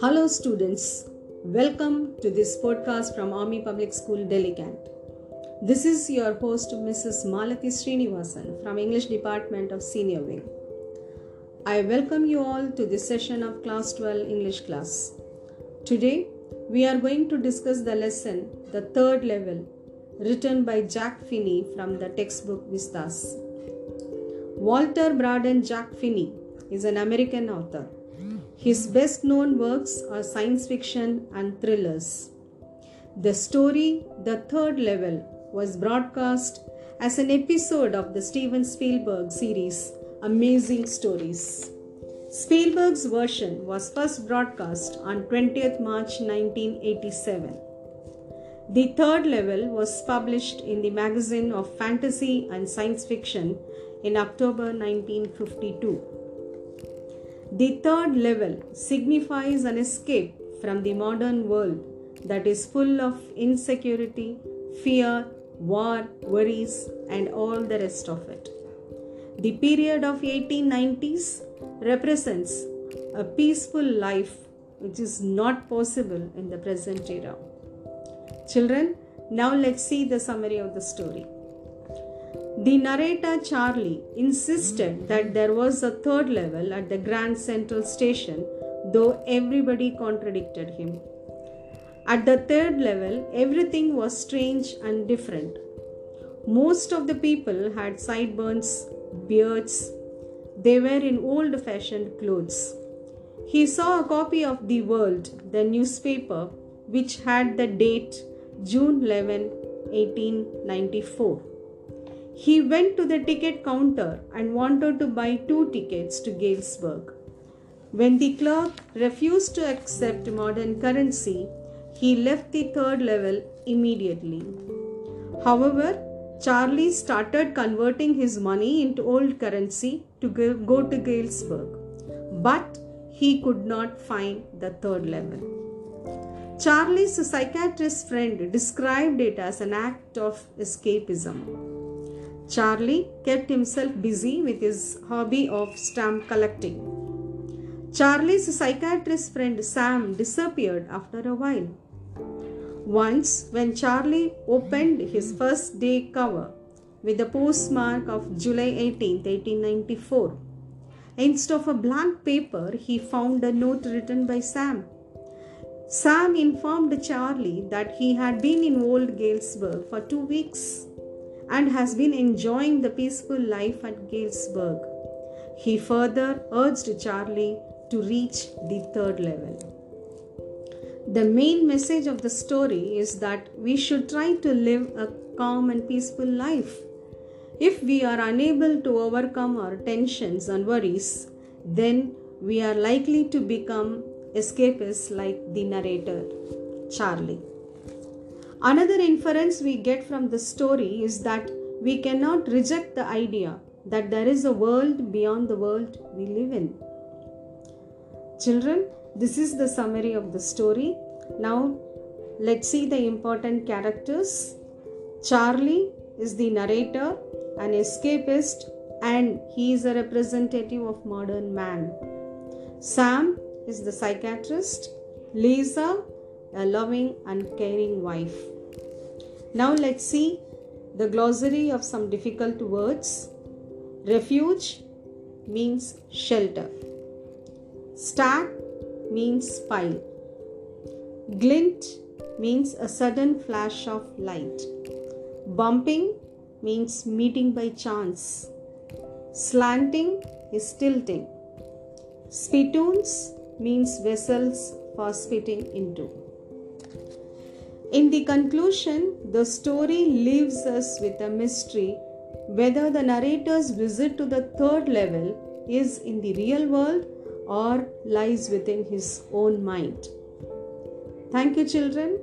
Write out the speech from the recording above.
Hello, students. Welcome to this podcast from Army Public School, Delhi Cantt. This is your host, Mrs. Malathi Srinivasan from English Department of Senior Wing. I welcome you all to this session of Class 12 English class. Today, we are going to discuss the lesson, The Third Level, written by Jack Finney from the textbook Vistas. Walter Braden Jack Finney is an American author. His best known works are science fiction and thrillers. The story, The Third Level, was broadcast as an episode of the Steven Spielberg series Amazing Stories. Spielberg's version was first broadcast on 20th March 1987. The third level was published in the magazine of fantasy and science fiction in October 1952. The third level signifies an escape from the modern world that is full of insecurity, fear, war, worries, and all the rest of it. The period of 1890s represents a peaceful life which is not possible in the present era. Children, now let's see the summary of the story. The narrator Charlie insisted that there was a third level at the Grand Central Station, though everybody contradicted him. At the third level, everything was strange and different. Most of the people had sideburns, beards, they were in old fashioned clothes. He saw a copy of The World, the newspaper, which had the date June 11, 1894. He went to the ticket counter and wanted to buy two tickets to Galesburg. When the clerk refused to accept modern currency, he left the third level immediately. However, Charlie started converting his money into old currency to go to Galesburg, but he could not find the third level. Charlie's psychiatrist friend described it as an act of escapism. Charlie kept himself busy with his hobby of stamp collecting. Charlie's psychiatrist friend Sam disappeared after a while. Once, when Charlie opened his first day cover with the postmark of July 18, 1894, instead of a blank paper, he found a note written by Sam. Sam informed Charlie that he had been in Old Galesburg for two weeks and has been enjoying the peaceful life at Galesburg. He further urged Charlie to reach the third level. The main message of the story is that we should try to live a calm and peaceful life. If we are unable to overcome our tensions and worries, then we are likely to become escapists like the narrator, Charlie. Another inference we get from the story is that we cannot reject the idea that there is a world beyond the world we live in. Children, this is the summary of the story. Now, let's see the important characters. Charlie is the narrator, an escapist, and he is a representative of modern man. Sam is the psychiatrist. Louisa a loving and caring wife. Now let's see the glossary of some difficult words. Refuge means shelter. Stack means pile. Glint means a sudden flash of light. Bumping means meeting by chance. Slanting is tilting. Spittoons means vessels for spitting into. In the conclusion, the story leaves us with a mystery whether the narrator's visit to the third level is in the real world or lies within his own mind. Thank you, children.